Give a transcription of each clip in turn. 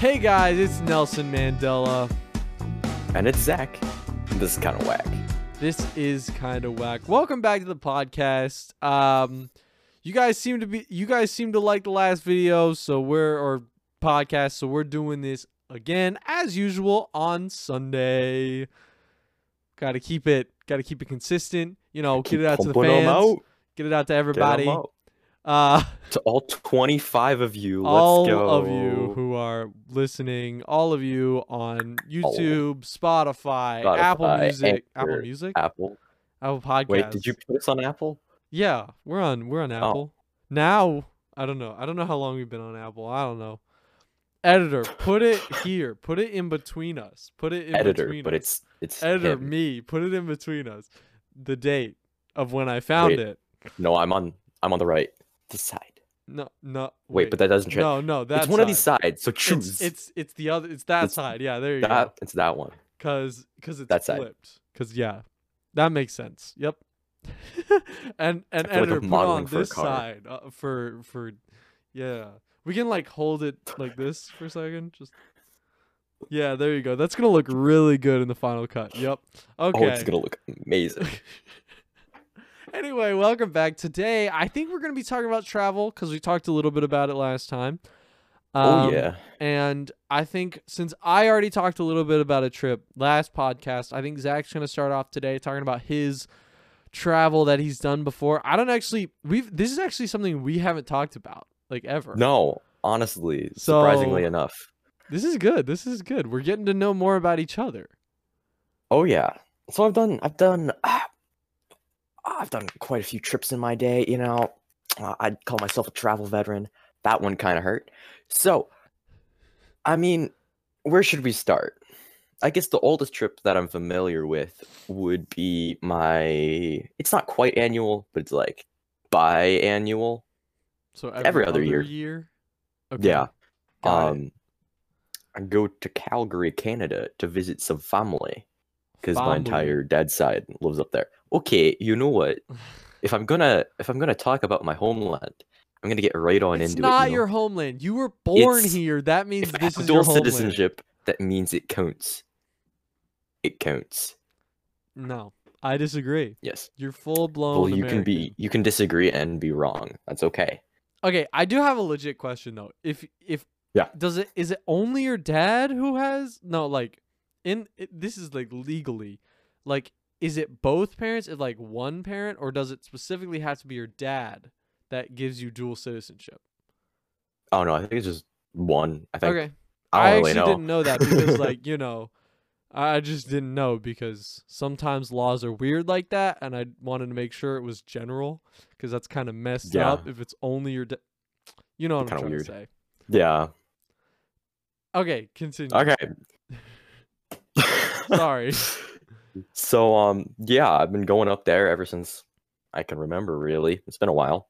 Hey guys, it's Nelson Mandela. And it's Zach. This is kind of whack. This is kind of whack. Welcome back to the podcast. Um, you guys seem to be, you guys seem to like the last video, so we're or podcast, so we're doing this again as usual on Sunday. Got to keep it, got to keep it consistent. You know, Keep get it out to the fans, out. get it out to everybody. out. Uh, To all 25 of you, let's go. all of you who are listening, all of you on YouTube, Spotify, Apple Spotify, Music, Apple Music, Apple. Apple Podcasts. Wait, did you put us on Apple? Yeah, we're on we're on Apple. Now, I don't know. I don't know how long we've been on Apple. I don't know. Editor, put it here. Put it in between us. Put it in Editor, between but us. it's it's editor him. me. Put it in between us. The date of when I found Wait, it. No, I'm on I'm on the right. This side. No, no. Wait, but that doesn't change. no, no. That's it's one of these sides, so It's, choose. it's it's the other. It's that It's side. Yeah, there you go. it's that one. Cause, cause it's That side. flipped. Cause yeah, that makes sense. Yep. and and feel like put on this side uh, for for yeah. We can like hold it like this for a second. Just yeah, there you go. That's gonna look really good in the final cut. Yep. Okay. Oh, it's gonna look amazing. anyway, welcome back. Today, I think we're going to be talking about travel because we talked a little bit about it last time. oh Um, yeah. And I think since I already talked a little bit about a trip last podcast, I think Zach's going to start off today talking about his travel that he's done before. I don't actually, we've, this is actually something we haven't talked about like ever. No, honestly, surprisingly So- enough. This is good. This is good. We're getting to know more about each other. Oh yeah. So I've done I've done ah, I've done quite a few trips in my day, you know. Uh, I'd call myself a travel veteran. That one kind of hurt. So I mean, where should we start? I guess the oldest trip that I'm familiar with would be my it's not quite annual, but it's like biannual. So Every other year. Yeah. got it. um I go to Calgary, Canada to visit some family because my entire dad's side lives up there. Okay, you know what? If I'm gonna if I'm gonna talk about my homeland, I'm gonna get right on It's into not it. you know? your homeland. You were born It's- here. That means this is dual your homeland. citizenship, that means it counts. It counts. No, I disagree. Yes. You're full blown. well, you can be you can disagree and be wrong. That's okay. Okay, I do have a legit question though. If if Yeah. does it is it only your dad who has no like in it, this is like legally like is it both parents is like one parent or does it specifically have to be your dad that gives you dual citizenship? Oh no, I think it's just one. I think Okay. I I, actually really know. didn't know that because like, you know, I just didn't know because sometimes laws are weird like that and I wanted to make sure it was general because that's kind of messed Yeah. up if it's only your da- You know what I'm Kinda trying weird. to say. yeah. Okay, continue. Okay. Sorry. So um yeah, I've been going up there ever since I can remember really. It's been a while.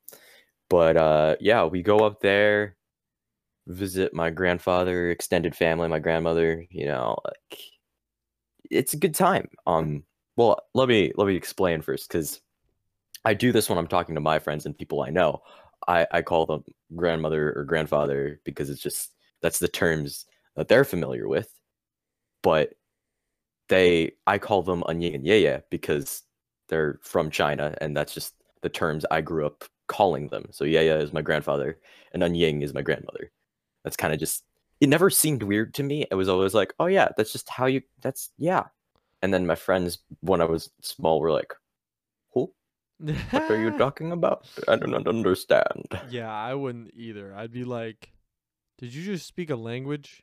But uh yeah, we go up there visit my grandfather, extended family, my grandmother, you know, like it's a good time. Um well, let me let me explain first cuz I do this when I'm talking to my friends and people I know. I I call them grandmother or grandfather because it's just that's the terms that they're familiar with. But they I call them Anying and Yeye because they're from China and that's just the terms I grew up calling them. So Yeye is my grandfather and Anying is my grandmother. That's kind of just it never seemed weird to me. It was always like, oh yeah, that's just how you that's yeah. And then my friends when I was small were like, who? What are you talking about? I do not understand. Yeah, I wouldn't either. I'd be like, "Did you just speak a language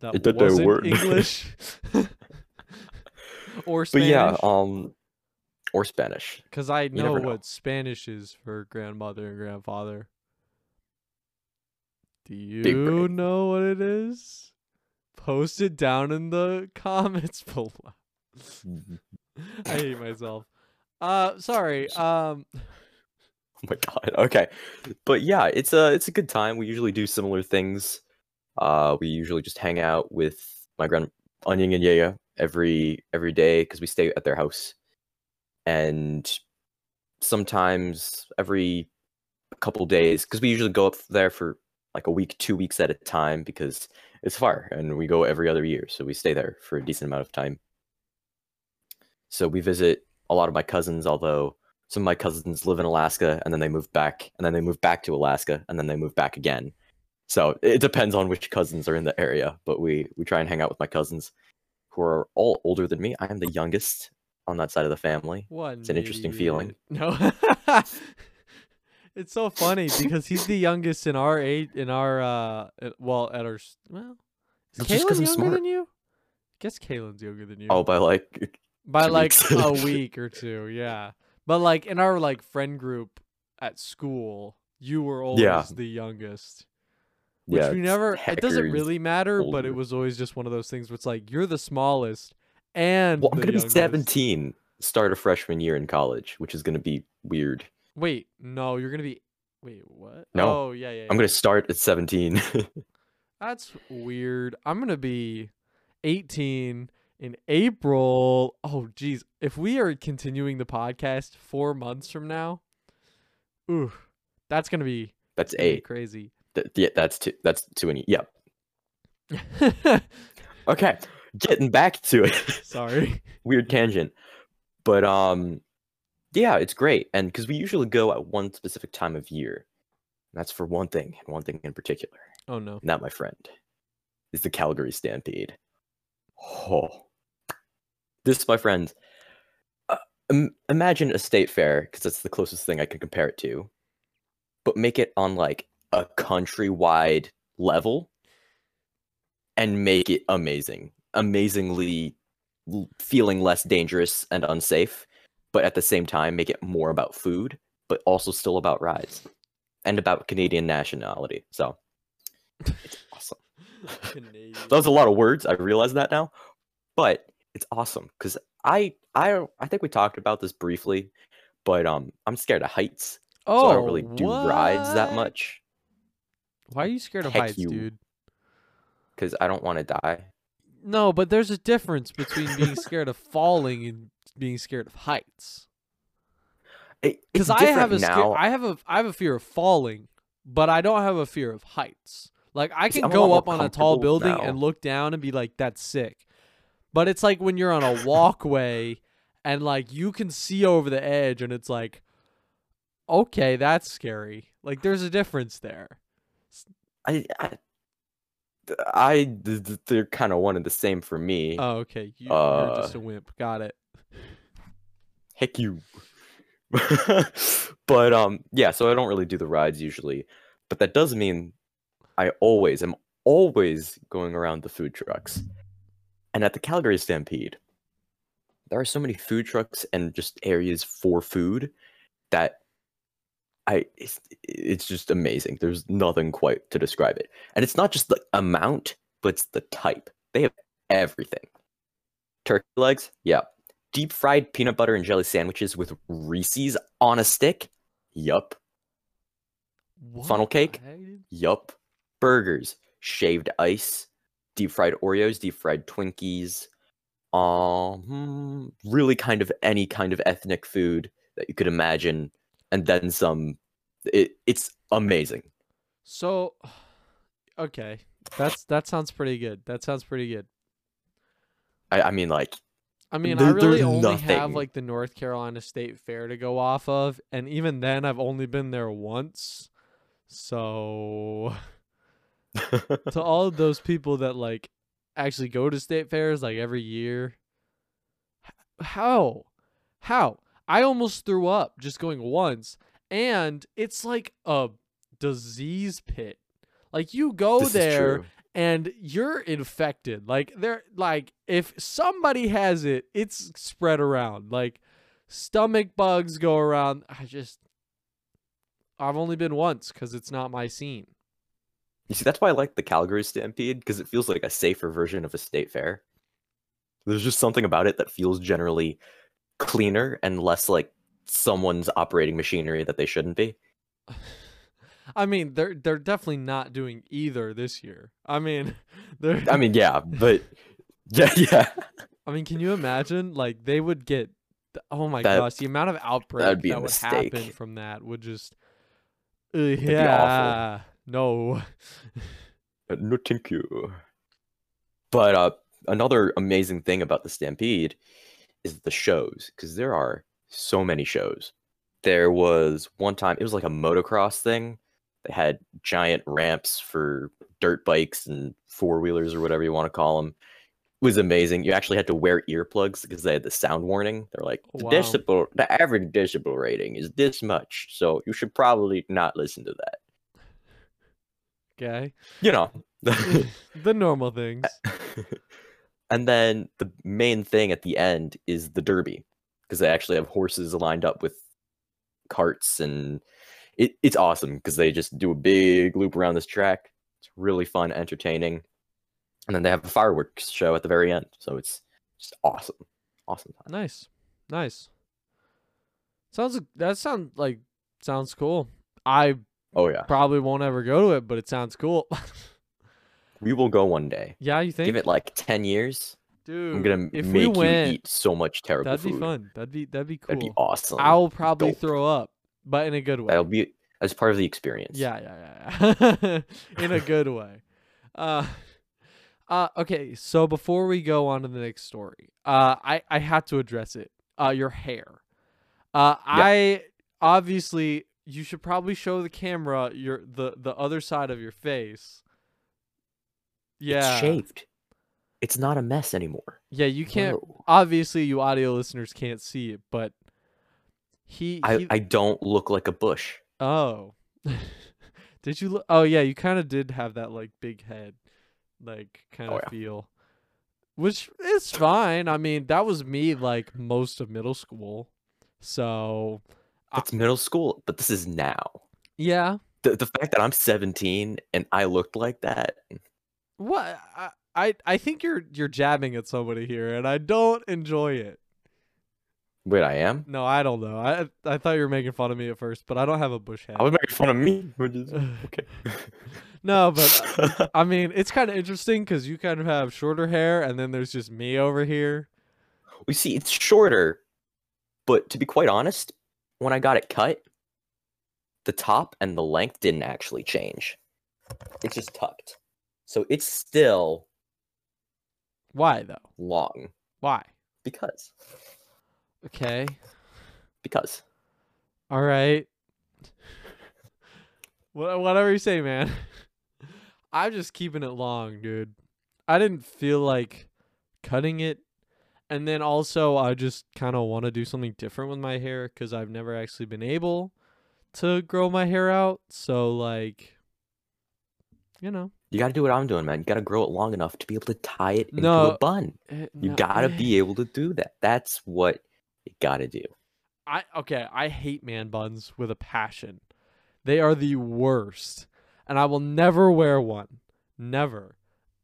that It wasn't word." English or But Spanish?" yeah, um or Spanish. Because I know know. what Spanish is for grandmother and grandfather. Do you know what it is? Post it down in the comments below. I hate myself. Uh, sorry. Um, Oh my god. Okay. But yeah, it's a it's a good time. We usually do similar things. Uh we usually just hang out with my grand Onion and Yaya every every day because we stay at their house. And sometimes every couple days because we usually go up there for like a week, two weeks at a time because it's far and we go every other year. So we stay there for a decent amount of time. So we visit a lot of my cousins, although some of my cousins live in Alaska and then they move back and then they move back to Alaska and then they move back again. So it depends on which cousins are in the area, but we we try and hang out with my cousins who are all older than me. I am the youngest on that side of the family. What? It's an interesting feeling. No. it's so funny because he's the youngest in our age in our uh well at our well is It's just 'cause Kalen I'm younger smart. than you? I guess Kalen's younger than you. Oh, by like by like weeks. a week or two, yeah. But like in our like friend group at school, you were always Yeah. the youngest. Which yeah, never it doesn't really matter, but it was always just one of those things where it's like you're the smallest and Well, I'm gonna be 17, start a freshman year in college, which is gonna be weird. Wait, no, you're gonna be wait, what? No, Oh yeah, yeah. I'm gonna start at 17. That's weird. I'm gonna be 18 in April. Oh geez. If we are continuing the podcast four months from now, ooh, that's gonna be, That's eight. crazy. Th- yeah, that's too. That's too e- yeah. Okay, getting back to it. Sorry. Weird tangent, but um, yeah, it's great, and because we usually go at one specific time of year, that's for one thing, and one thing in particular. Oh no. Not my friend, is the Calgary Stampede. Oh, this, is my friend. Uh, im- imagine a state fair, because that's the closest thing I can compare it to, but make it on like a countrywide level, and make it amazing, amazingly feeling less dangerous and unsafe, but at the same time make it more about food, but also still about rides, and about Canadian nationality. So it's awesome. Canadian. That was a lot of words. I realize that now, but it's awesome because I I I think we talked about this briefly, but um I'm scared of heights, oh, so I don't really do rides that much Why are you scared of Heck heights, you. dude? because I don't want to die. No, but there's a difference between being scared of falling and being scared of heights. Because it's I have a. I have a I have a fear of falling, but I don't have a fear of heights. Like I can I'm go up on a tall building now. and look down and be like, "That's sick," but it's like when you're on a walkway and like you can see over the edge, and it's like, okay, that's scary. Like there's a difference there. I, I, I th- th- they're kind of one and the same for me. Oh, okay, you, you're just Uh, a wimp. Got it. Heck you. but um, yeah. So I don't really do the rides usually, but that does mean I always am always going around the food trucks. And at the Calgary Stampede, there are so many food trucks and just areas for food that I it's, it's just amazing. There's nothing quite to describe it. And it's not just the amount, but it's the type. They have everything. Turkey legs, yeah. Deep fried peanut butter and jelly sandwiches with Reese's on a stick, yup. Funnel What cake? Yup. Burgers, shaved ice, deep fried Oreos, deep fried Twinkies, um, hmm, really kind of any kind of ethnic food that you could imagine, and then some. It, it's amazing. So, okay, that's that sounds pretty good. That sounds pretty good. I, I mean, like, I mean, I There- really there's only have like the North Carolina State Fair to go off of, and even then, I've only been there once. So, to all of those people that like actually go to state fairs like every year, how, how? I almost threw up just going once, and it's like a disease pit. Like you go this there and you're infected. Like they're like if somebody has it, it's spread around. Like stomach bugs go around. I just I've only been once cuz it's not my scene. You see, that's why I like the Calgary Stampede because it feels like a safer version of a state fair. There's just something about it that feels generally cleaner and less like someone's operating machinery that they shouldn't be. I mean, they're they're definitely not doing either this year. I mean, they're I mean, yeah, but yeah, yeah, I mean, can you imagine like they would get oh my That- gosh, the amount of outbreak that would happen from that would just uh, yeah. No. Uh, No, thank you. But uh, another amazing thing about the Stampede is the shows, because there are so many shows. There was one time, it was like a motocross thing. They had giant ramps for dirt bikes and four wheelers or whatever you want to call them. It was amazing. You actually had to wear earplugs because they had the sound warning. They're like, the wow. decibel, the average decibel rating is this much, so you should probably not listen to that. Okay. You know. the normal things. and then the main thing at the end is the derby because they actually have horses lined up with carts and it, it's awesome because they just do a big loop around this track it's really fun entertaining and then they have a fireworks show at the very end so it's just awesome awesome time Nice. Nice. Sounds that sounds like sounds cool. I oh yeah probably won't ever go to it, but it sounds cool. we will go one day yeah, you think? give it like 10 years Dude, i'm gonna if make we you eat so much terrible that'd food be fun. That'd be that'd be cool. that'd be awesome I'll probably Dope. throw up, but in a good way. that'll be as part of the experience Yeah, yeah, yeah, yeah. in a good way. Uh, uh, okay. So before we go on to the next story, uh, I I had to address it. Uh, your hair. Uh, I obviously you should probably show the camera your the the other side of your face. Yeah, it's shaved it's not a mess anymore yeah. You can't. Whoa. Obviously, you audio listeners can't see it, but he. I, he I don't look like a bush. Oh. did you look? Oh yeah, you kind of did have that like big head, like kind of Oh, yeah. feel, which is fine. I mean, that was me like most of middle school, so I- It's middle school, but this is now. yeah. The, the fact that I'm 17 and I looked like that, What I, I I think you're you're jabbing at somebody here, and I don't enjoy it. wait, I am? No, I don't know. I I thought you were making fun of me at first, but I don't have a bush head. I was making fun of me. which is- okay. no, but I mean, it's kind of interesting because you kind of have shorter hair, and then there's just me over here. we see it's shorter, but to be quite honest, when I got it cut, the top and the length didn't actually change. It's just tucked. So it's still Why though? long Why? because Okay. because All right. What whatever you say, man. I'm just keeping it long, dude. I didn't feel like cutting it. And then also I just kind of want to do something different with my hair cuz I've never actually been able to grow my hair out. So like you know. You got to do what I'm doing, man. You got to grow it long enough to be able to tie it into No, a bun. eh, You no, gotta eh. be able to do that. That's what you gotta do. I okay, I hate man buns with a passion. They are the worst, and I will never wear one. Never,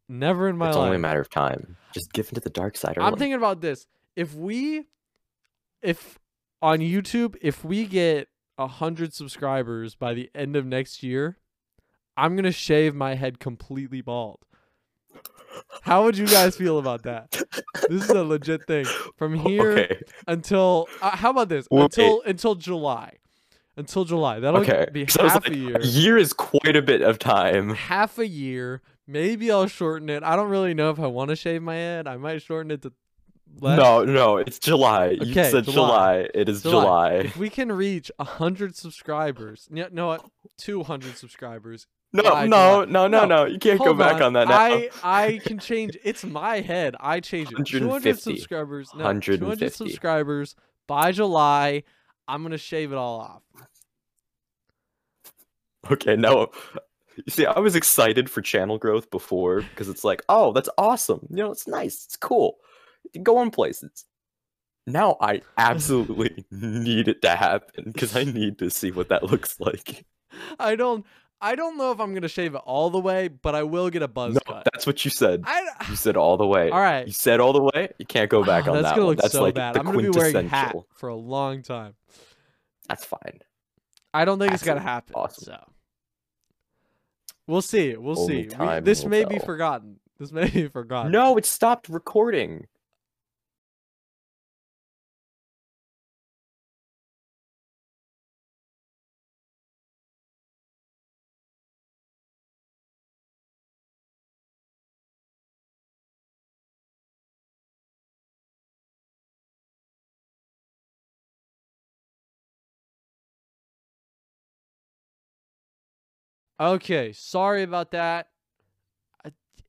never in my it's life. It's only a matter of time. Just give into the dark side. I'm thinking about this. If we, if on YouTube, if we get a hundred subscribers by the end of next year, I'm gonna shave my head completely bald. How would you guys feel about that? This is a legit thing. From here Okay. until uh, how about this? Wait. Until until July. Until July. That'll Okay. be was half like, a year. A year is quite a bit of time. Half a year. Maybe I'll shorten it. I don't really know if I want to shave my head. I might shorten it to less. No, no, it's July. You said July. July. It is July. July. If we can reach a hundred subscribers, no, no. Two hundred subscribers. No, no, no, no, No, no. You can't go back on, that now. I I can change. It's my head. I change it. Two hundred subscribers. No, two hundred subscribers by July. I'm gonna shave it all off. Okay, now You see, I was excited for channel growth before because it's like, oh, that's awesome. You know, it's nice. It's cool. You can go on places. Now I absolutely need it to happen because I need to see what that looks like. I don't. I don't know if I'm gonna shave it all the way, but I will get a buzz No, cut. that's what you said. I, You said all the way. all right. You said all the way. You can't go back Ah, on that's that gonna one. look That's so like bad. I'm gonna be wearing a hat for a long time. That's fine. I don't think it's gonna happen. awesome. So we'll see. We'll Only see. We- this may be forgotten. This may be forgotten. No, it stopped recording. Okay, sorry about that.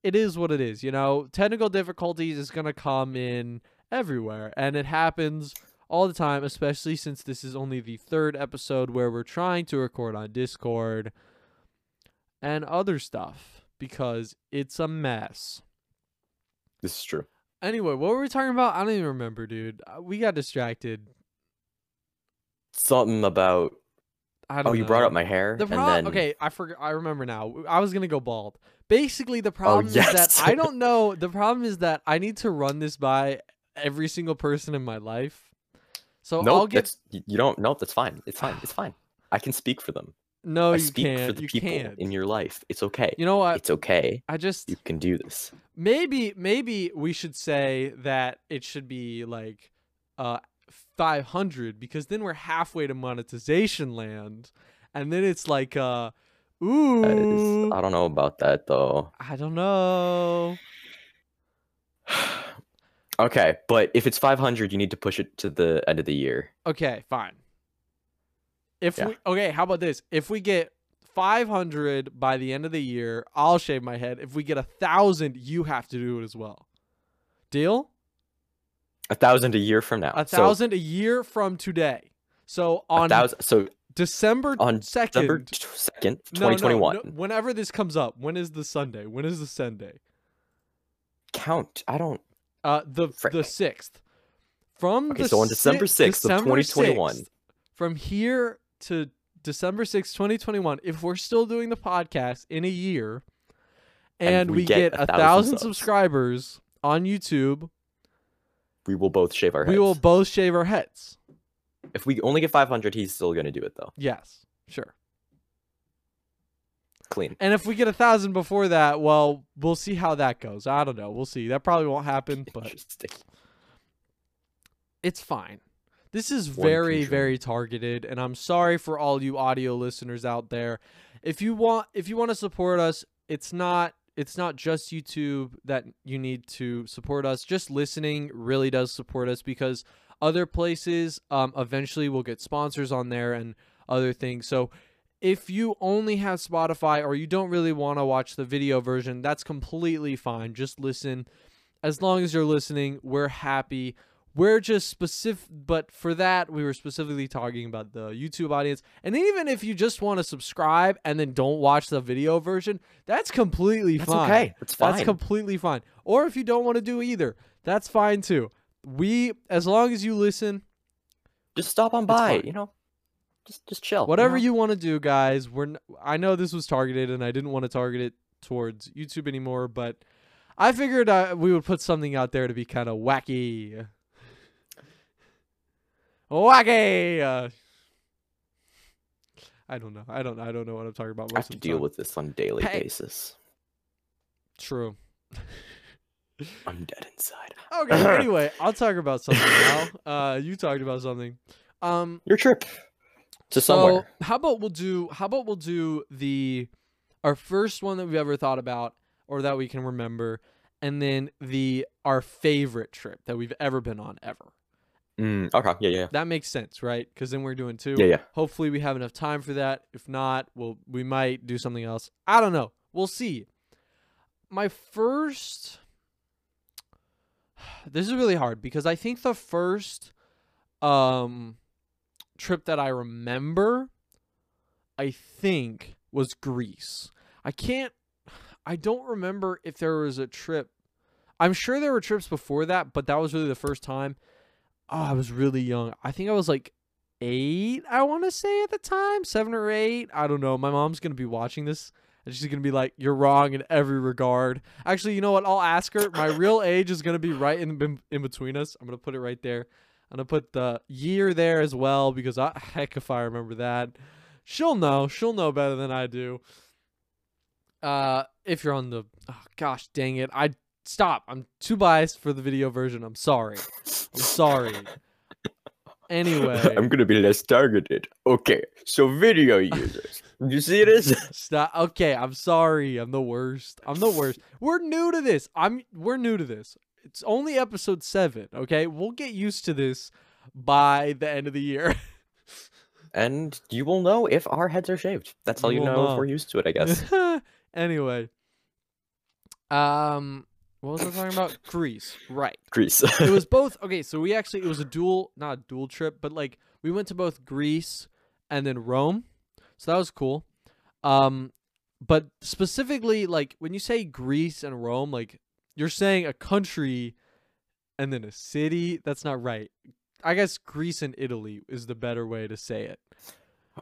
It is what it is, you know. Technical difficulties is going to come in everywhere, and it happens all the time, especially since this is only the third episode where we're trying to record on Discord and other stuff because it's a mess. This is true. Anyway, what were we talking about? I don't even remember, dude. Uh, We got distracted. Something about I don't oh, you brought up my hair, The problem, then okay, I forgot. I remember now. I was gonna go bald. Basically, the problem is Oh, yes. that I don't know. The problem is that I need to run this by every single person in my life. So no, I'll get you don't. No, that's fine. It's fine. It's fine. I can speak for them. no. I You speak can't. for the you people can't. in your life. It's okay. You know what? it's okay. I just You can do this. maybe maybe we should say that it should be like uh 500 because then we're halfway to monetization land, and then it's like uh ooh. I don't know about that though. I don't know. okay, but if it's 500, you need to push it to the end of the year. Okay, fine. If Yeah. we okay, how about this? If we get 500 by the end of the year, I'll shave my head. If we get a thousand, you have to do it as well. Deal? A thousand a year from now. A thousand a year from today. So So, on thousand. So December on second, December second, no, no, 2021. no, whenever this comes up, when is the Sunday? When is the Sunday? Count. I don't. Uh, the the sixth. From Okay, the so on December 6th of December 2021. 6th, from here to December sixth, 2021, if we're still doing the podcast in a year, and, And we, we get, a 1,000 thousand subscribers on YouTube, We will both shave our heads. we will both shave our heads. If we only get 500, he's still gonna do it though. Yes, sure. Clean. And if we get a thousand before that, well, we'll see how that goes. I don't know. We'll see. That probably won't happen, but it's fine. This is very, very targeted, and I'm sorry for all you audio listeners out there. If you want, if you want to support us, it's not, it's not just YouTube that you need to support us. Just listening really does support us because other places, um, eventually will get sponsors on there and other things. So if you only have Spotify or you don't really want to watch the video version, that's completely fine. Just listen. As long as you're listening, we're happy. We're just specific, but for that, we were specifically talking about the YouTube audience. And even if you just want to subscribe and then don't watch the video version, that's completely That's fine. okay. That's fine. That's completely fine. Or if you don't want to do either, that's fine too. We, as long as you listen, just stop on by. You know, just just chill. whatever know? you want to do, guys. We're. N- I know this was targeted, and I didn't want to target it towards YouTube anymore, but I figured uh, we would put something out there to be kind of wacky. Wacky. Uh, I don't know. I don't. I don't know what I'm talking about. I have to deal time. with this on a daily Hey. basis. True. I'm dead inside. Okay. anyway, I'll talk about something now. Uh, you talked about something. Um, Your trip to so somewhere. how about we'll do? How about we'll do the our first one that we've ever thought about or that we can remember, and then the our favorite trip that we've ever been on ever. Mm, okay. Yeah. Yeah. That makes sense, right? Because then we're doing two. Yeah. Yeah. Hopefully, we have enough time for that. If not, we'll we might do something else. I don't know. We'll see. My first. This is really hard because I think the first um trip that I remember, I think, was Greece. I can't. I don't remember if there was a trip. I'm sure there were trips before that, but that was really the first time. Oh, I was really young. I think I was like eight, I want to say at the time, seven or eight. I don't know. My mom's going to be watching this and she's going to be like, You're wrong in every regard. Actually, you know what? I'll ask her. My real age is going to be right in, in between us. I'm going to put it right there. I'm going to put the year there as well because I, heck if I remember that. She'll know. She'll know better than I do. Uh, if you're on the, oh gosh, dang it, I stop. I'm too biased for the video version. I'm sorry. Sorry. Anyway, I'm gonna be less targeted. Okay. So video users. you see this? stop. Okay, I'm sorry. I'm the worst. I'm the worst. We're new to this. I'm. We're new to this. It's only episode seven. Okay, we'll get used to this by the end of the year. and you will know if our heads are shaved. That's all You you, know, know. if we're used to it, I guess. anyway, um, what was I talking about? Greece, right? Greece. It was both. Okay, so we actually it was a dual, not a dual trip, but like we went to both Greece and then Rome, so that was cool. Um, but specifically, like when you say Greece and Rome, like you're saying a country and then a city. That's not right. I guess Greece and Italy is the better way to say it.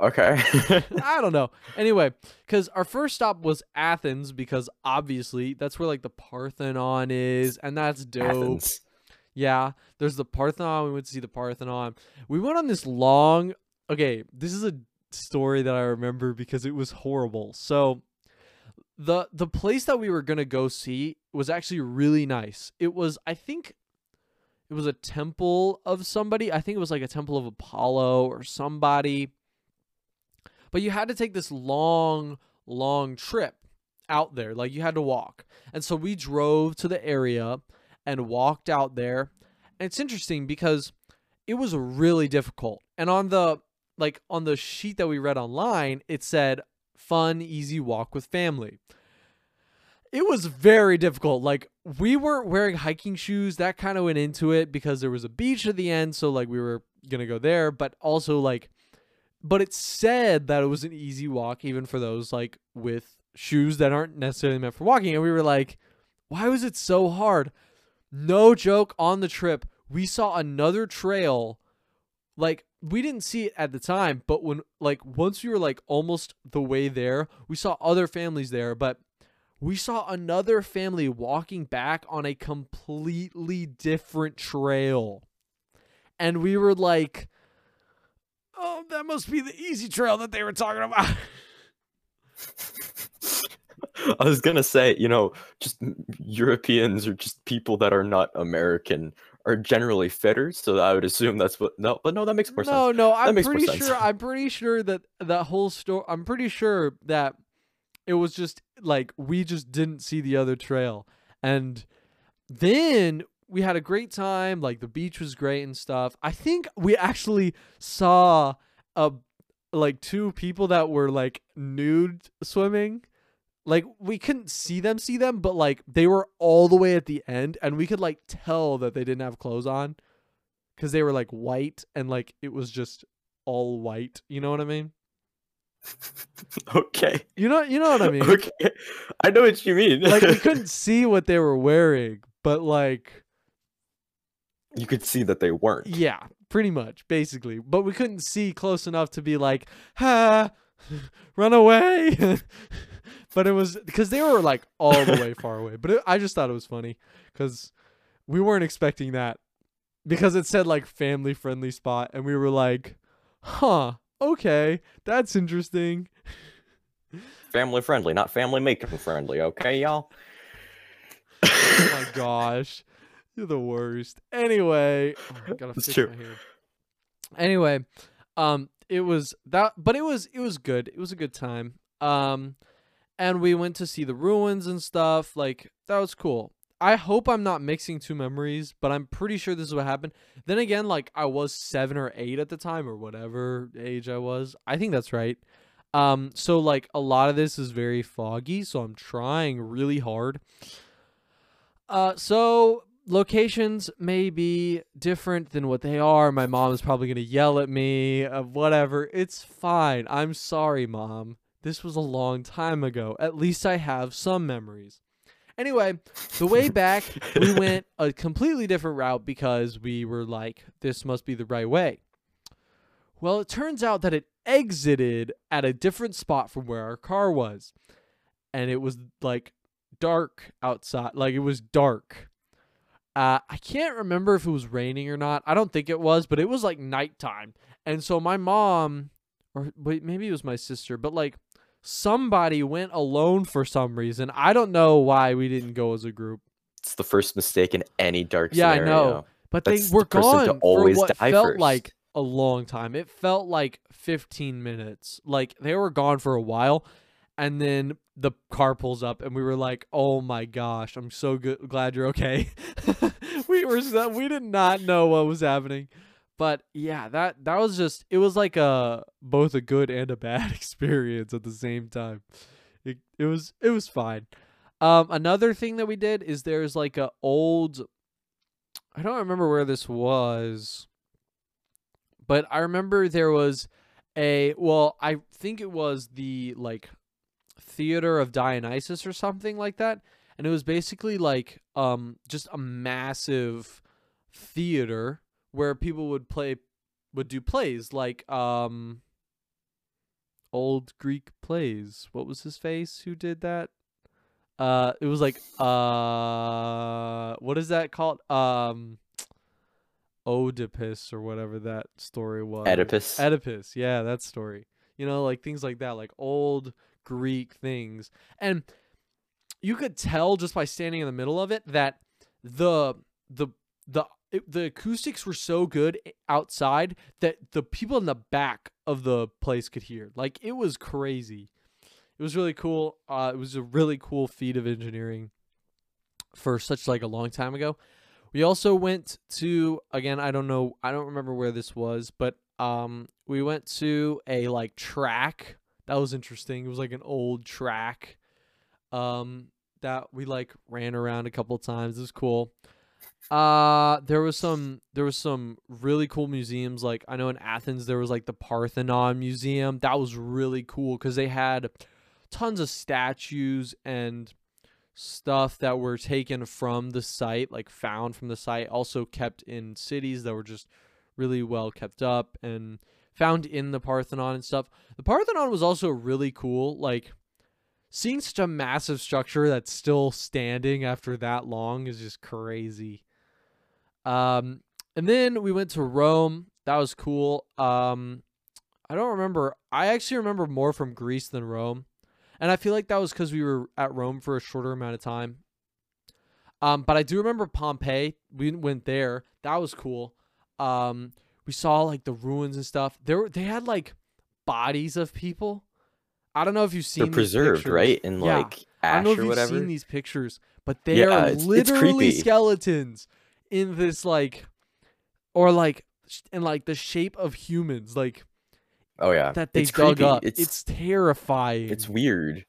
Okay. I don't know. Anyway, because our first stop was Athens, because obviously that's where like the Parthenon is, and that's dope. Athens. Yeah, there's the Parthenon. We went to see the Parthenon. We went on this long. Okay, this is a story that I remember because it was horrible. So, the the place that we were gonna go see was actually really nice. It was, I think, it was a temple of somebody. I think it was like a temple of Apollo or somebody. But you had to take this long, long trip out there. Like you had to walk. And so we drove to the area and walked out there. And it's interesting because it was really difficult. And on the like on the sheet that we read online, it said fun, easy walk with family. It was very difficult. Like we weren't wearing hiking shoes. That kind of went into it because there was a beach at the end, so like we were going to go there, but also like but it said that it was an easy walk even for those like with shoes that aren't necessarily meant for walking and we were like why was it so hard? No joke on the trip we saw another trail like we didn't see it at the time but when like once we were like almost the way there we saw other families there but we saw another family walking back on a completely different trail. And we were like oh that must be the easy trail that they were talking about I was gonna say, you know, just Europeans or just people that are not American are generally fitter, so I would assume that's what. No, but no, that makes more no, sense. no, no, I'm pretty sense. sure. I'm pretty sure that that whole story. I'm pretty sure that it was just like we just didn't see the other trail, and then we had a great time. Like the beach was great and stuff. I think we actually saw a like two people that were like nude swimming. Like we couldn't see them see them, but like they were all the way at the end and we could like tell that they didn't have clothes on cuz they were like white and like it was just all white. You know what I mean? okay. You know you know what I mean? Okay. I know what you mean. like we couldn't see what they were wearing, but like you could see that they weren't. yeah, pretty much, basically. But we couldn't see close enough to be like, "Ha, run away." but it was because they were like all the way far away. But it, I just thought it was funny because we weren't expecting that because it said like family friendly spot, and we were like, "Huh, okay, that's interesting." Family friendly, not family making friendly. Okay, y'all. oh my gosh. You're the worst. Anyway, oh, gotta It's fix true. my hair. Anyway, um, it was that, but it was it was good. It was a good time. Um, and we went to see the ruins and stuff. Like that was cool. I hope I'm not mixing two memories, but I'm pretty sure this is what happened. Then again, like I was seven or eight at the time, or whatever age I was. I think that's right. Um, so like a lot of this is very foggy, so I'm trying really hard. Uh, so locations may be different than what they are. My mom is probably gonna yell at me. Uh, whatever. It's fine. I'm sorry, mom. This was a long time ago. At least I have some memories. Anyway, the way back, we went a completely different route because we were like, this must be the right way. Well, it turns out that it exited at a different spot from where our car was. And it was like dark outside. Like it was dark. Uh, I can't remember if it was raining or not. I don't think it was, but it was like nighttime. And so my mom, or wait, maybe it was my sister, but like somebody went alone for some reason. I don't know why we didn't go as a group. It's the first mistake in any dark Yeah, I know. But That's they were the gone for what felt first. like a long time. It felt like 15 minutes. Like they were gone for a while, and then the car pulls up, and we were like, "Oh my gosh, I'm so good, glad you're okay." we were so, we did not know what was happening, but yeah, that that was just it was like a both a good and a bad experience at the same time. It it was it was fine. Um another thing that we did is there's like a old I don't remember where this was. But I remember there was a well, I think it was the like theater of Dionysus or something like that. And it was basically like um just a massive theater where people would play would do plays like um old Greek plays. What was his face who did that? Uh it was like uh what is that called? Um Oedipus or whatever that story was. Oedipus. Oedipus, yeah, that story. You know, like things like that, like old Greek things. And you could tell just by standing in the middle of it that the the the it, the acoustics were so good outside that the people in the back of the place could hear. Like it was crazy. It was really cool. Uh, it was a really cool feat of engineering for such like a long time ago. We also went to again, I don't know, I don't remember where this was, but um we went to a like track. That was interesting. It was like an old track. Um that we like ran around a couple times. It was cool. Uh there was some there was some really cool museums like I know in Athens there was like the Parthenon museum. That was really cool cuz they had tons of statues and stuff that were taken from the site, like found from the site, also kept in cities that were just really well kept up and found in the Parthenon and stuff. The Parthenon was also really cool. Like seeing such a massive structure that's still standing after that long is just crazy. Um, and then we went to Rome. That was cool. Um, I don't remember. I actually remember more from Greece than Rome. And I feel like that was because we were at Rome for a shorter amount of time. Um, but I do remember Pompeii. We went there. That was cool. Um, we saw like the ruins and stuff. There, they had like bodies of people. I don't know if you've seen. They're these preserved, pictures. right? In Yeah. like I don't ash know if or you've whatever. seen these pictures, but they Yeah, are it's- it's literally creepy. skeletons in this like, or like in like the shape of humans, like oh yeah, that they it's dug creepy. up. It's it's terrifying. it's weird.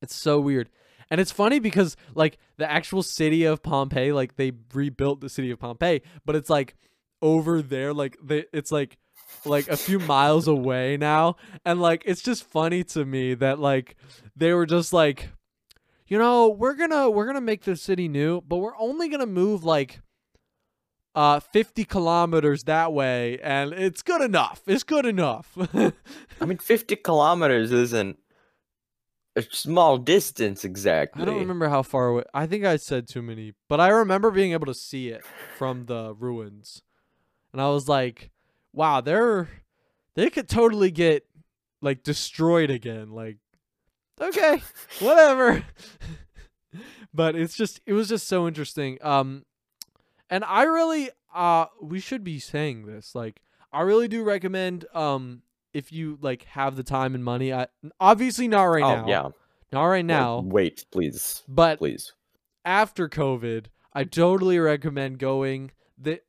It's so weird. And it's funny because like the actual city of Pompeii, like they rebuilt the city of Pompeii, but it's like over there, like they it's like like a few miles away now. And like it's just funny to me that like they were just like you know, we're gonna we're gonna make the city new, but we're only gonna move like uh 50 kilometers that way and it's good enough. It's good enough. I mean, fifty kilometers isn't a small distance exactly. I don't remember how far away. I think I said too many, but I remember being able to see it from the ruins, and I was like, "Wow, they're they could totally get like destroyed again." Like, okay, whatever. but it's just it was just so interesting. Um, and I really uh we should be saying this like I really do recommend um if you like have the time and money. I obviously not right oh now. yeah. Not right now. wait, please, But please. after COVID, I totally recommend going. The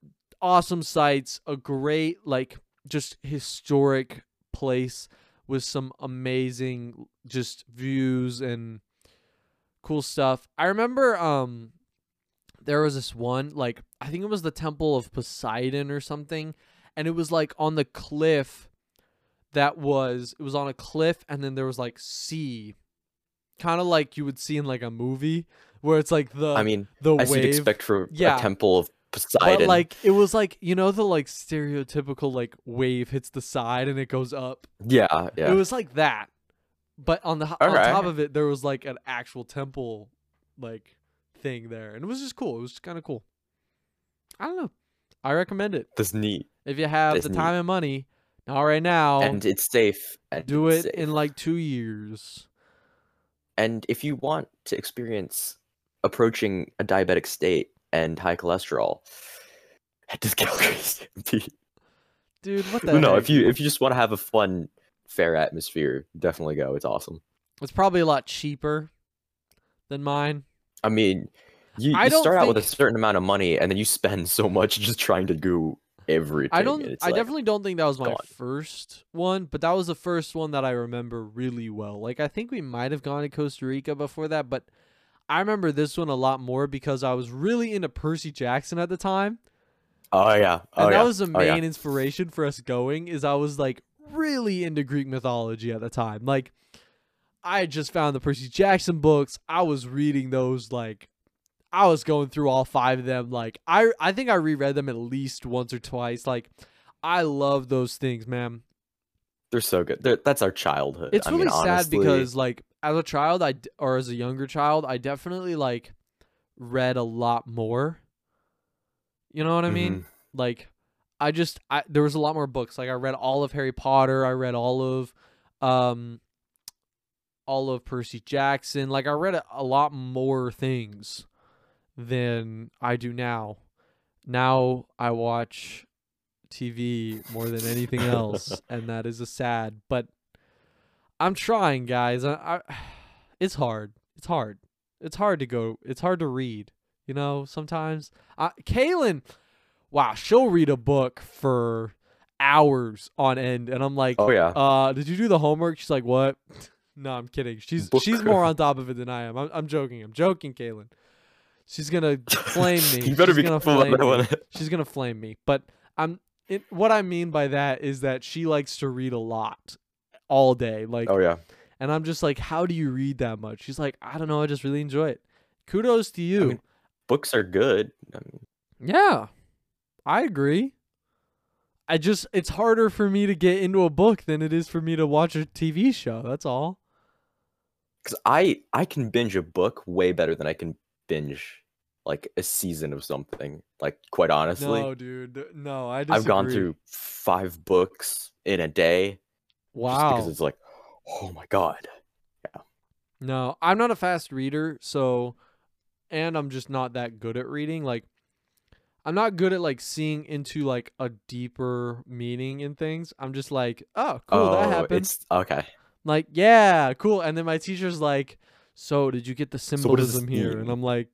awesome sites, a great like just historic place with some amazing just views and cool stuff. I remember um there was this one like I think it was the Temple of Poseidon or something and it was like on the cliff that was it was on a cliff and then there was like sea kind of like you would see in like a movie where it's like the I mean, the as wave you'd expect for Yeah. a temple of but like it was like you know the like stereotypical like wave hits the side and it goes up? Yeah, yeah. it was like that. But on the on Alright. top of it there was like an actual temple like thing there. And it was just cool. It was kind of cool. I don't know. I recommend it. That's neat, if you have That's the neat. time and money not right now. And it's safe. And do it's it safe. in like two years. And if you want to experience approaching a diabetic state and high cholesterol, head to the Calgary dude what the no, heck? if you if you just want to have a fun, fair atmosphere, definitely go. It's awesome. it's probably a lot cheaper than mine I mean, you, I you start out with a certain amount of money, and then you spend so much just trying to go everything. I don't. I like, definitely don't think that was my first one, but that was the first one that I remember really well. Like I think we might have gone to Costa Rica before that, but I remember this one a lot more because I was really into Percy Jackson at the time, Oh yeah. Oh and yeah. that was the oh, yeah. main inspiration for us going. Is I was like really into Greek mythology at the time. Like I had just found the Percy Jackson books. I was reading those like. I was going through all five of them. Like I, I think I reread them at least once or twice. Like, I love those things, man. They're so good. They're, that's our childhood. It's I really mean, sad honestly, because like as a child I or as a younger child I definitely like read a lot more. You know what I mean? Mhm. Like I just I there was a lot more books. Like I read all of Harry Potter, I read all of um all of Percy Jackson. Like I read a, a lot more things than I do now. Now I watch TV more than anything else, and that is a sad. But I'm trying, guys. I, I, it's hard. It's hard. It's hard to go. It's hard to read. You know, sometimes. Uh, Kaylin, wow, she'll read a book for hours on end, and I'm like, Oh yeah. uh, did you do the homework? She's like, what? No, I'm kidding. She's Book- she's more on top of it than I am. I'm, I'm joking. I'm joking, Kaylin. She's gonna flame me. you better She's be gonna careful about flame that me. one. She's gonna flame me. But I'm it, what I mean by that is that she likes to read a lot all day. Like oh yeah. and I'm just like, how do you read that much? She's like, I don't know, I just really enjoy it. Kudos to you. mean- Books are good. I mean, yeah. I agree. I just it's harder for me to get into a book than it is for me to watch a TV show. That's all. Because I I can binge a book way better than I can binge like a season of something. Like quite honestly, no, dude. No, I disagree. I've gone through five books in a day Wow. because it's like, oh my god. Yeah. No, I'm not a fast reader, so and I'm just not that good at reading. Like I'm not good at like seeing into like a deeper meaning in things. I'm just like, oh, cool, oh, that happened. it's okay. Like, yeah, cool. And then my teacher's like, so did you get the what does this symbolism here? And? I'm like,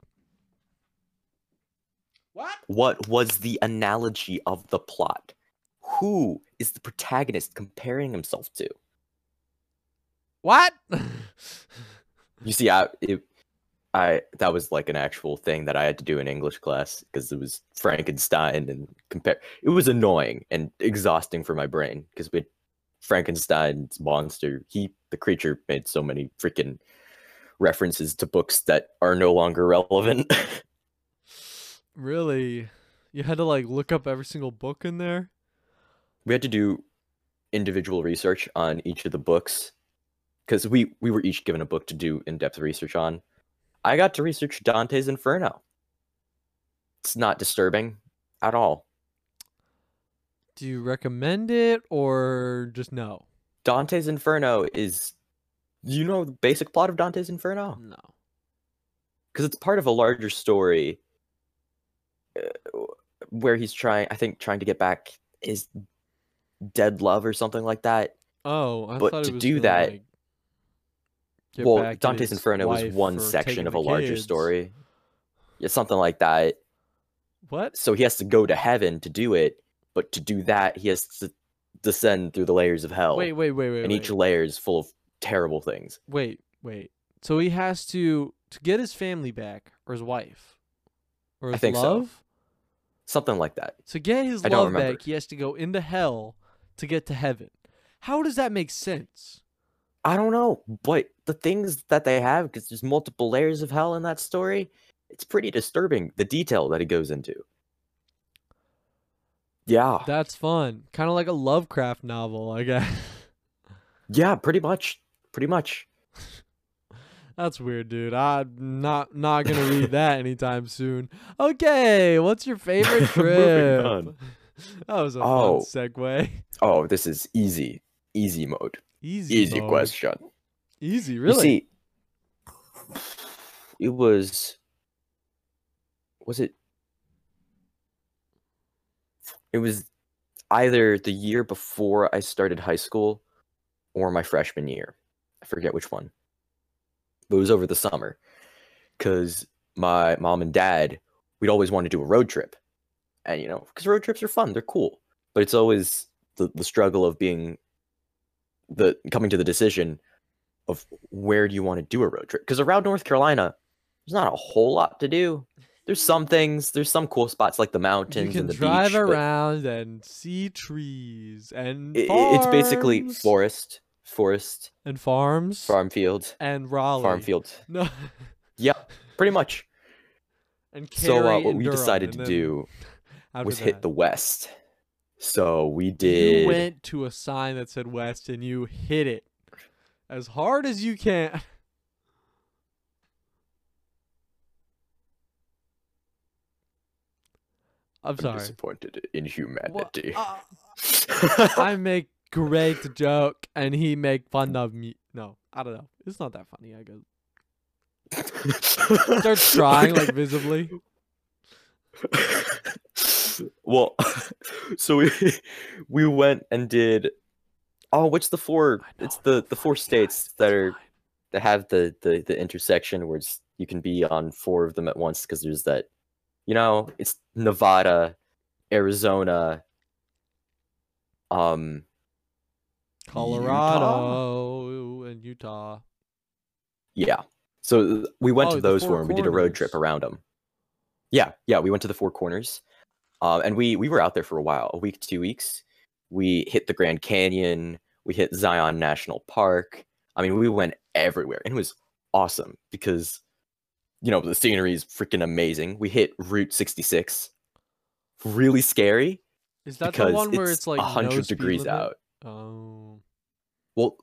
what? What was the analogy of the plot? Who is the protagonist comparing himself to? What? You see, I it, I that was like an actual thing that I had to do in English class because it was Frankenstein and compare. It was annoying and exhausting for my brain because we had Frankenstein's monster. He, the creature, made so many freaking references to books that are no longer relevant. really? You had to like look up every single book in there? We had to do individual research on each of the books because we we were each given a book to do in-depth research on i got to research dante's inferno it's not disturbing at all Do you recommend it or just no? dante's inferno is you know the basic plot of dante's inferno No. because it's part of a larger story uh, where he's trying i think trying to get back his dead love or something like that Oh, I But thought to it was do that- like, well dante's inferno was one section of a larger kids. story yeah something like that What? so he has to go to heaven to do it but to do that he has to descend through the layers of hell Wait, wait, wait, wait. and wait. each layer is full of terrible things Wait, wait. So he has to to get his family back, or his wife, or I his think so. love. something like that To get his I love back, he has to go into hell to get to heaven. How does that make sense? i don't know but the things that they have because there's multiple layers of hell in that story it's pretty disturbing the detail that it goes into yeah That's fun. Kind of like a Lovecraft novel, I guess. yeah pretty much pretty much That's weird, dude. I'm not not gonna read that anytime soon. Okay, what's your favorite trip? That was a Oh. fun segue. oh this is easy easy mode Easy, easy mode. question Easy, really. You see, it was. Was it? It was either the year before I started high school or my freshman year. I forget which one. But it was over the summer. Because my mom and dad, we'd always wanted to do a road trip. And you know, because road trips are fun, they're cool, but it's always the the struggle of being the coming to the decision of where do you want to do a road trip? Because around North Carolina, there's not a whole lot to do. There's some things, there's some cool spots like the mountains and the beaches. drive beach. around and see trees and i- i- it's basically forest, forest, and farms farm fields and Raleigh. farm fields No. Yeah, pretty much. and So uh, what and we Durham, decided to then do was hit the west. So we did. You went to a sign that said west and you hit it as hard as you can. I'm I'm sorry. disappointed in humanity. uh, I make great joke and he make fun of me. No, I don't know. It's not that funny. I guess. Start trying like visibly. Well, so we we went and did. Oh, what's the four? I It's the the four states it's that are fine. that have the the the intersection where it's, you can be on four of them at once because there's that. You know, it's Nevada, Arizona. Um, Colorado and Utah. Yeah. So we went Oh, to those Four four and we did a road trip around them. Yeah, yeah, we went to the Four Corners, um, and we we were out there for a while, a week, two weeks. We hit the Grand Canyon. We hit Zion National Park. I mean, we went everywhere, and it was awesome because, you know, the scenery is freaking amazing. We hit Route 66. Really scary Is that the one where it's it's like hundred speed degrees limit? out. Oh. Well,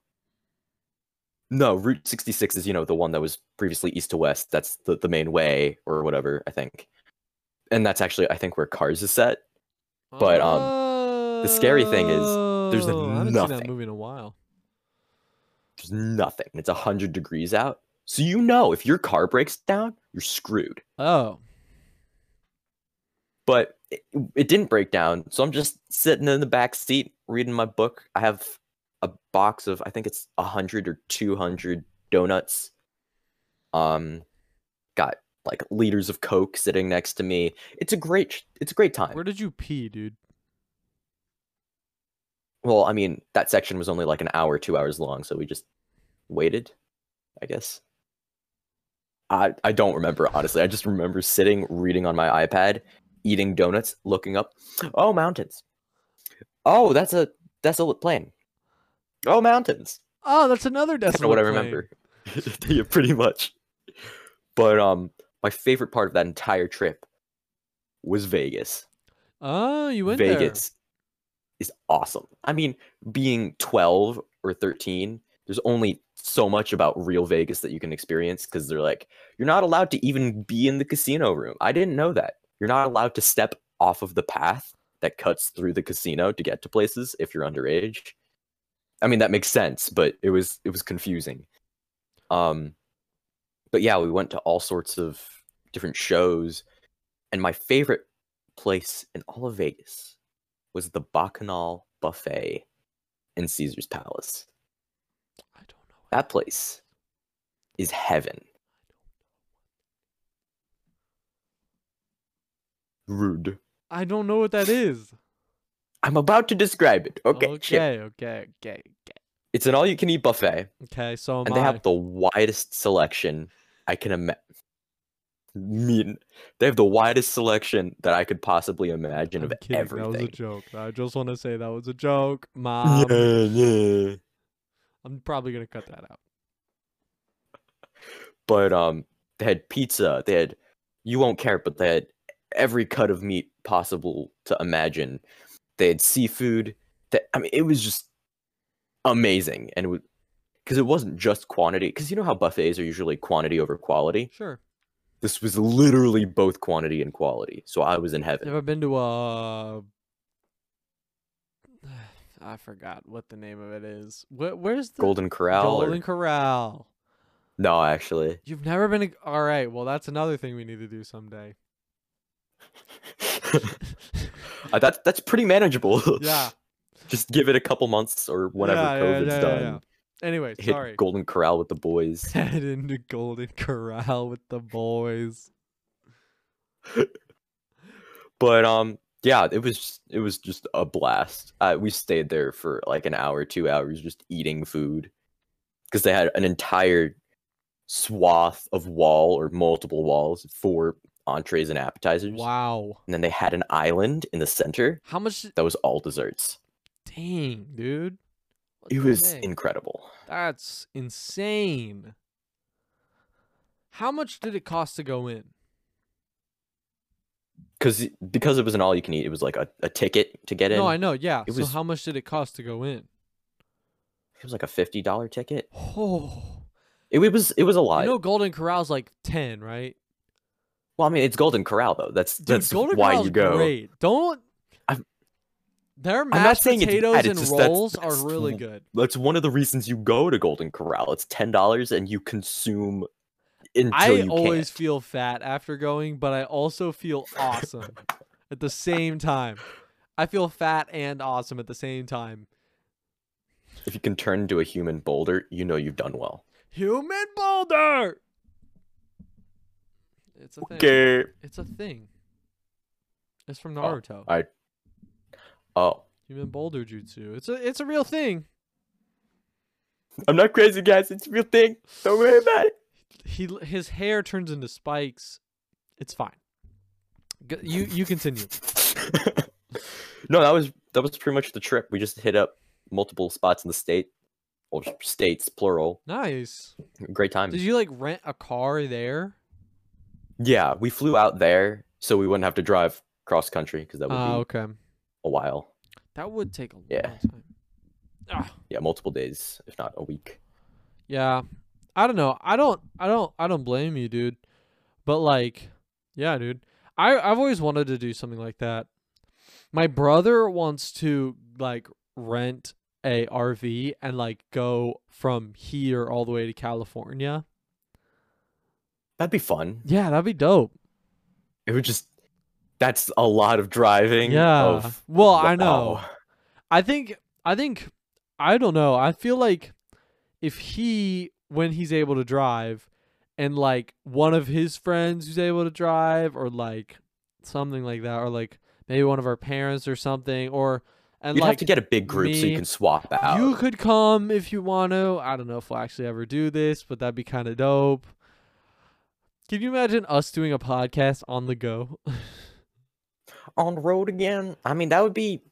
no, Route 66 is, you know, the one that was previously east to west. That's the, the main way or whatever, I think. And that's actually, I think, where Cars is set. But, um, the scary thing is, there's Oh, I haven't seen that nothing. movie in a while. There's nothing. It's 100 degrees out. So you know, if your car breaks down, you're screwed. Oh. But it, it didn't break down. So I'm just sitting in the back seat reading my book. I have a box of, I think it's 100 or 200 donuts. Um, got like liters of Coke sitting next to me. It's a great, it's a great time. Where did you pee, dude? Well, I mean, that section was only like an hour, two hours long, so we just waited, I guess. I I don't remember honestly. I just remember sitting reading on my iPad, eating donuts, looking up. Oh, mountains. Oh, that's a desolate plain. Oh, mountains. Oh, that's another That's decimal what I remember. yeah, pretty much. But um, my favorite part of that entire trip was Vegas. Oh, you went there. Vegas is awesome. I mean, being 12 or 13, there's only so much about real Vegas that you can experience because they're like, you're not allowed to even be in the casino room. I didn't know that. You're not allowed to step off of the path that cuts through the casino to get to places if you're underage. I mean, that makes sense, but it was it was confusing. Um but yeah, we went to all sorts of different shows and my favorite place in all of Vegas was the Bacchanal Buffet in Caesar's Palace. I don't know. That place is heaven. Rude. I don't know what that is. I'm about to describe it. Okay, chill. Okay, okay, okay, okay. It's an all-you-can-eat buffet, Okay, so am and they have the widest selection I can imagine. Mean, they have the widest selection that I could possibly imagine I'm of kidding. That was a joke. I just want to say that was a joke, mom. yeah, yeah. I'm probably gonna cut that out. but um they had pizza they had you won't care but they had every cut of meat possible to imagine they had seafood that i mean it was just amazing and it because it wasn't just quantity because you know how buffets are usually quantity over quality Sure. this was literally both quantity and quality so i was in heaven Ever been to a? I forgot what the name of it is. Where, where's the golden corral or- Golden Corral? no actually You've never been. To... All right. Well, that's another thing we need to do someday. Uh, that's that's pretty manageable Yeah. just give it a couple months or whenever yeah, covid's yeah, yeah, done yeah. Anyway, hit sorry. golden corral with the boys Head into Golden Corral with the boys. but um yeah, it was it was just a blast. Uh, we stayed there for like an hour, two hours, just eating food because they had an entire swath of wall or multiple walls for entrees and appetizers. Wow. And then they had an island in the center How much? that was all desserts. Dang, dude. What It was heck? incredible. That's insane. How much did it cost to go in? Because because it was an all you can eat, it was like a, a ticket to get in. No, I know. Yeah. it so was- how much did it cost to go in? It was like a fifty dollar ticket. Oh, It, it was it was a lot. you know, Golden Corral's like ten, right? well, I mean, it's Golden Corral though. That's Dude, that's Golden why Corral's you go. great. Don't. I'm- Their mashed it's potatoes and just rolls that's are really good. That's one of the reasons you go to Golden Corral. It's ten dollars and you consume until I you always can't. feel fat after going, but I also feel awesome at the same time. I feel fat and awesome at the same time. If you can turn into a human boulder, you know you've done well. Human boulder. It's a thing. Okay. It's a thing. It's from Oh, Naruto. I. Oh, Human boulder jutsu. It's a it's a real thing. I'm not crazy, guys. It's a real thing. Don't worry about it. He his hair turns into spikes. It's fine. You you continue. no, that was that was pretty much the trip. We just hit up multiple spots in the state, or states plural. Nice. Great time. Did you like rent a car there? Yeah, we flew out there so we wouldn't have to drive cross country because that would Ah, be okay. A while. That would take a Yeah. long time. Ah, Yeah, multiple days, if not a week. yeah. I don't know. I don't I don't I don't blame you, dude. But like, yeah, dude. I I've always wanted to do something like that. My brother wants to like rent a RV and like go from here all the way to California. That'd be fun. Yeah, that'd be dope. It would just that's a lot of driving. Yeah. of- Well, I know. I think I think I don't know. I feel like if he when he's able to drive and like one of his friends who's able to drive or like something like that or like maybe one of our parents or something or and You'd like have to get a big group so you can swap out. you could come if you want to. I don't know if we'll actually ever do this, but that'd be kind of dope. Can you imagine us doing a podcast on the go? on the road again. I mean, that would be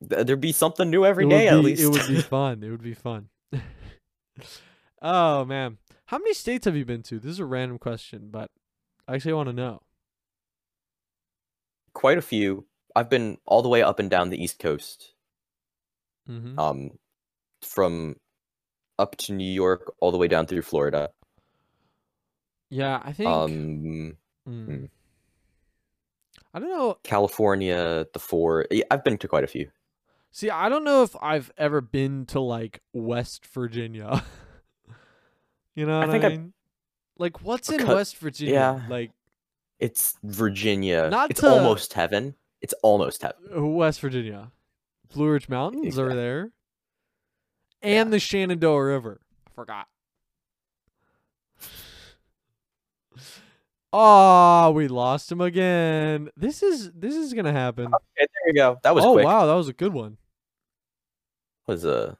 there'd be something new every day would at be, least. It would be fun. It would be fun. oh man, how many states have you been to? This is a random question, but I actually want to know. Quite a few. I've been all the way up and down the East Coast. Mm-hmm. Um, from up to New York, all the way down through Florida. yeah, I think. Um, mm. hmm. I don't know. California, the four. I've been to quite a few. See, I don't know if I've ever been to like West Virginia. you know I what I, think I've- mean? Like, what's in West Virginia? yeah. Like It's Virginia. Not it's to- almost heaven. It's almost heaven. uh, West Virginia, Blue Ridge Mountains are there, and Yeah. the Shenandoah River. I forgot. Oh, we lost him again. This is this is gonna happen. Okay, there you go. That was oh quick. wow, that was a good one. Was uh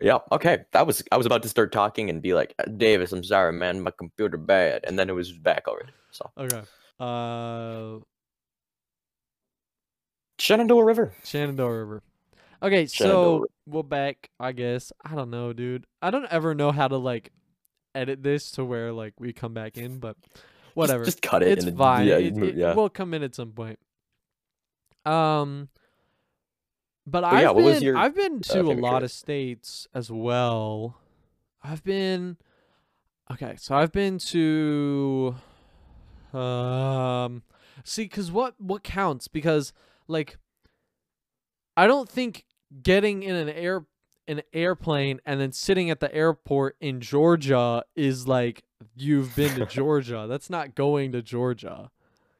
Yeah, okay. That was I was about to start talking and be like, "Uh, Davis, I'm sorry, man, my computer bad. And then it was back already. So Okay. Uh, Shenandoah River. Shenandoah River. Okay, Shenandoah so River. we're back. I guess I don't know, dude. I don't ever know how to like edit this to where like we come back in, but whatever. Just, cut it. it's and then- fine. Yeah, it, it yeah. will come in at some point. Um, but, But I've yeah, been your, I've been to a lot of states as well. I've been okay, so I've been to um see because what what counts because like I don't think getting in an air an airplane and then sitting at the airport in Georgia is like you've been to Georgia. That's not going to Georgia.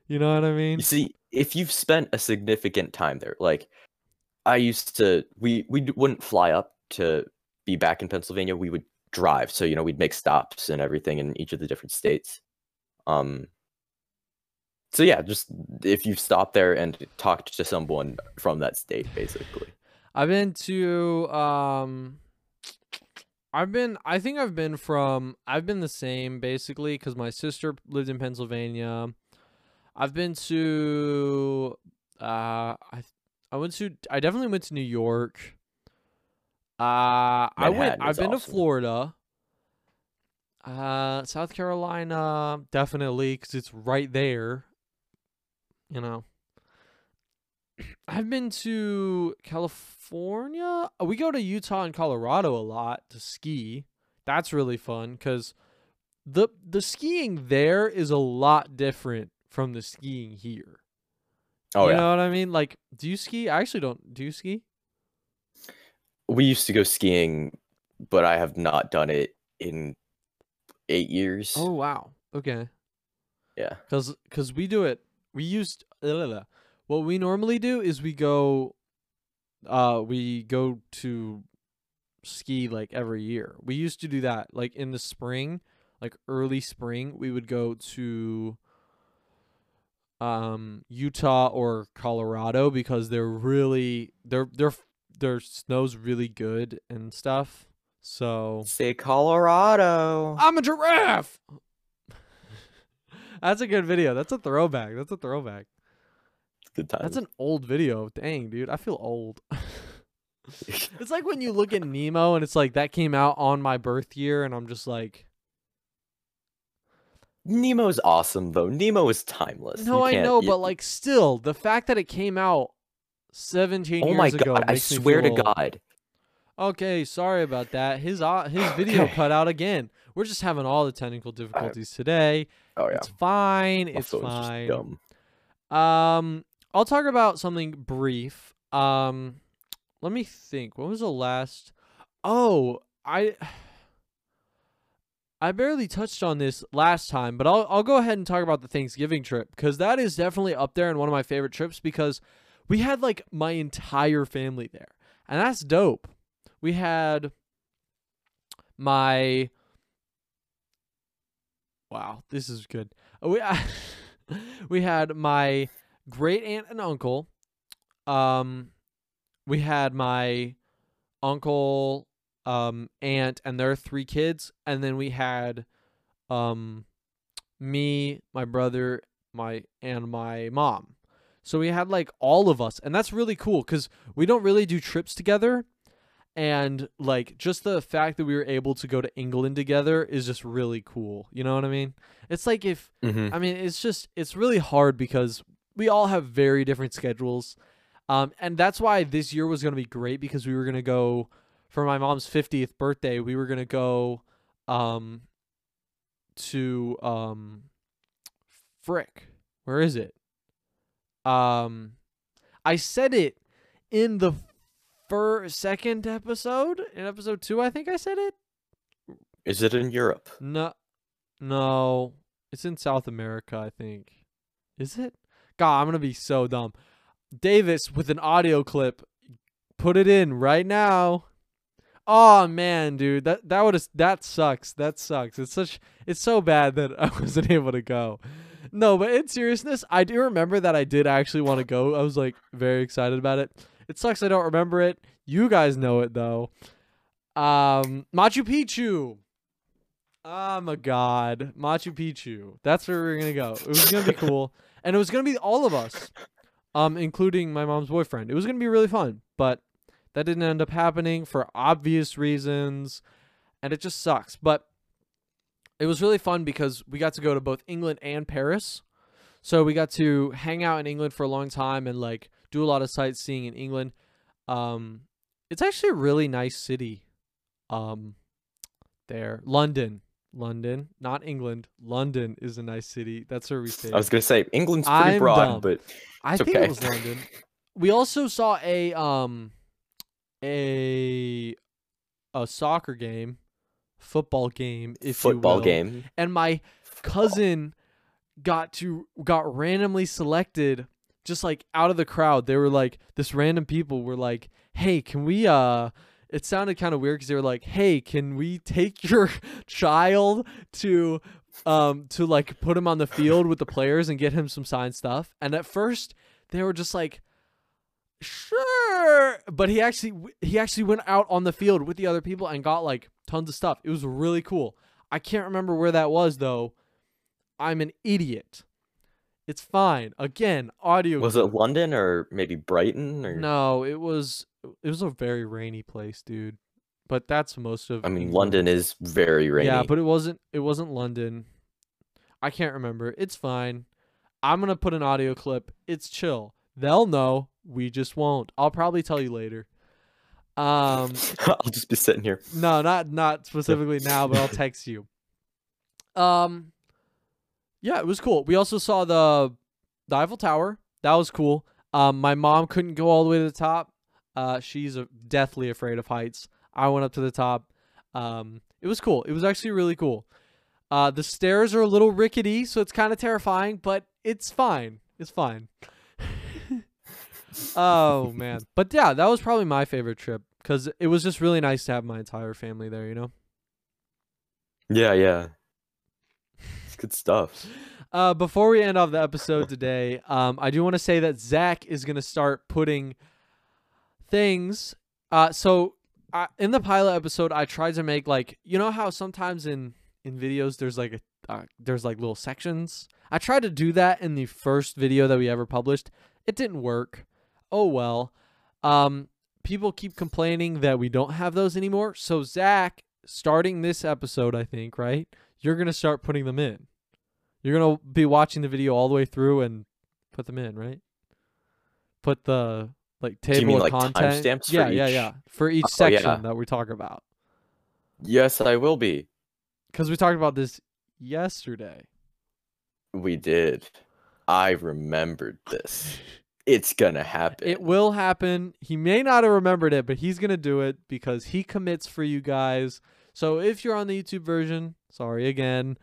You know what I mean? You see, if you've spent a significant time there, like I used to, we we wouldn't fly up to be back in Pennsylvania. We would drive, so you know we'd make stops and everything in each of the different states. Um, So yeah, just if you stop there and talked to someone from that state, basically. I've been to um I've been I think I've been from I've been the same basically cuz my sister lived in Pennsylvania. I've been to uh I I went to I definitely went to New York. Uh I went I've been to. Florida. Uh South Carolina definitely cuz it's right there. You know. I've been to California. We go to Utah and Colorado a lot to ski. That's really fun cuz the the skiing there is a lot different from the skiing here. Oh yeah. you yeah, know what I mean? Like, do you ski? I actually don't. Do you ski? we used to go skiing, but I have not done it in eight years. Oh wow. Okay. yeah. Cuz cuz we do it. We used what we normally do is we go uh we go to ski like every year. We used to do that like in the spring, like early spring, we would go to um Utah or Colorado because they're really they're they're their snow's really good and stuff. So Say Colorado. I'm a giraffe. That's a good video. That's a throwback. That's a throwback. Good times. That's an old video. Dang, dude. I feel old. it's like when you look at Nemo and it's like that came out on my birth year and I'm just like, Nemo's awesome though. Nemo is timeless. no, I know, you- but like still, the fact that it came out 17 oh years my ago god! I swear to old. God. Okay, sorry about that. His uh, his video Okay. cut out again. We're just having all the technical difficulties today. Oh yeah. It's fine. My It's fine. dumb. Um, I'll talk about something brief. Um, let me think. When was the last? Oh, I I barely touched on this last time, but I'll I'll go ahead and talk about the Thanksgiving trip because that is definitely up there and one of my favorite trips because we had like my entire family there, and that's dope. We had my wow, this is good. We we had my great aunt and uncle. Um, we had my uncle, um, aunt, and their three kids, and then we had, um, me, my brother, my and my mom. So we had like all of us, and that's really cool because we don't really do trips together. And like just the fact that we were able to go to England together is just really cool. You know what I mean? It's like if Mhm. I mean, it's just it's really hard because we all have very different schedules. Um, and that's why this year was gonna be great because we were gonna go for my mom's fiftieth birthday. We were gonna go, um, to um, frick, where is it? Um, I said it in the first second episode in episode two. I think I said it. Is it in Europe? No, no, it's in South America. I think. Is it? God, I'm gonna be so dumb. Davis with an audio clip. Put it in right now. Oh man, dude, that that would that sucks. That sucks. It's such it's so bad that I wasn't able to go. No, but in seriousness, I do remember that I did actually want to go. I was like very excited about it. It sucks I don't remember it. You guys know it though. Um, Machu Picchu. Oh my god, Machu Picchu. That's where we are gonna go. It was gonna be cool, and it was gonna be all of us, um, including my mom's boyfriend. It was gonna be really fun, but that didn't end up happening for obvious reasons, and it just sucks. But it was really fun because we got to go to both England and Paris. So we got to hang out in England for a long time and like do a lot of sightseeing in England. Um, it's actually a really nice city. Um, there, London, London, not England. London is a nice city. That's where we stayed. I was gonna say England's pretty I'm broad, dumb. but I think okay. it was London. We also saw a um a a soccer game, football game, if you football will. game. and my cousin got to got randomly selected just like out of the crowd. They were like this random people were like, "Hey, can we uh it sounded kind of weird cuz they were like, "Hey, can we take your child to um, to like put him on the field with the players and get him some signed stuff. And at first, they were just like, "Sure," but he actually he actually went out on the field with the other people and got like tons of stuff. It was really cool. I can't remember where that was though. I'm an idiot. It's fine. Again, audio. Was it London or maybe Brighton? Or No, it was it was a very rainy place, dude. But that's most of I mean, London is very rainy. Yeah, but it wasn't it wasn't London. I can't remember. It's fine. I'm going to put an audio clip. It's chill. They'll know. We just won't. I'll probably tell you later. Um I'll just be sitting here. no, not not specifically now, but I'll text you. Um yeah, it was cool. We also saw the the Eiffel Tower. That was cool. Um my mom couldn't go all the way to the top. Uh she's a, deathly afraid of heights. I went up to the top. Um it was cool. It was actually really cool. Uh the stairs are a little rickety, so it's kind of terrifying, but it's fine. It's fine. oh man. But yeah, that was probably my favorite trip cuz it was just really nice to have my entire family there, you know. Yeah, yeah. Good stuff. Uh, before we end off the episode today, um, I do want to say that Zach is going to start putting things. Uh, so uh, in the pilot episode, I tried to make like you know how sometimes in in videos there's like a uh, there's like little sections. I tried to do that in the first video that we ever published. It didn't work. Oh well. Um, people keep complaining that we don't have those anymore. So Zach, starting this episode, I think right, you're gonna start putting them in. You're gonna be watching the video all the way through and put them in, right? Put the like you table mean, of like, content. yeah, yeah, each- yeah. For each Oh, yeah. section that we talk about, Yes, I will be. because we talked about this yesterday. We did. I remembered this. It's gonna happen. It will happen. He may not have remembered it, but he's gonna do it because he commits for you guys. So if you're on the YouTube version, sorry again,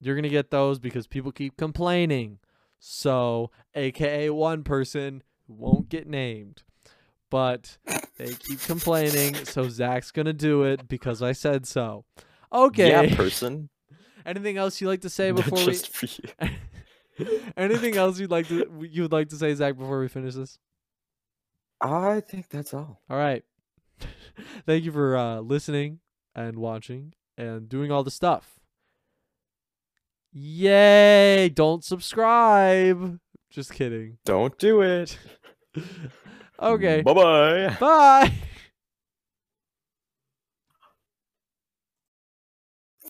you're gonna get those because people keep complaining. So, aka one person won't get named, but they keep complaining. So Zach's gonna do it because I said so. Okay. Yeah, person. Anything else you'd like to say Not before we? just for you. Anything else you'd like to you'd like to say, Zach, before we finish this? I think that's all. All right. Thank you for uh, listening and watching and doing all the stuff. Yay! Don't subscribe. Just kidding. Don't do it. Okay. Bye bye. Bye.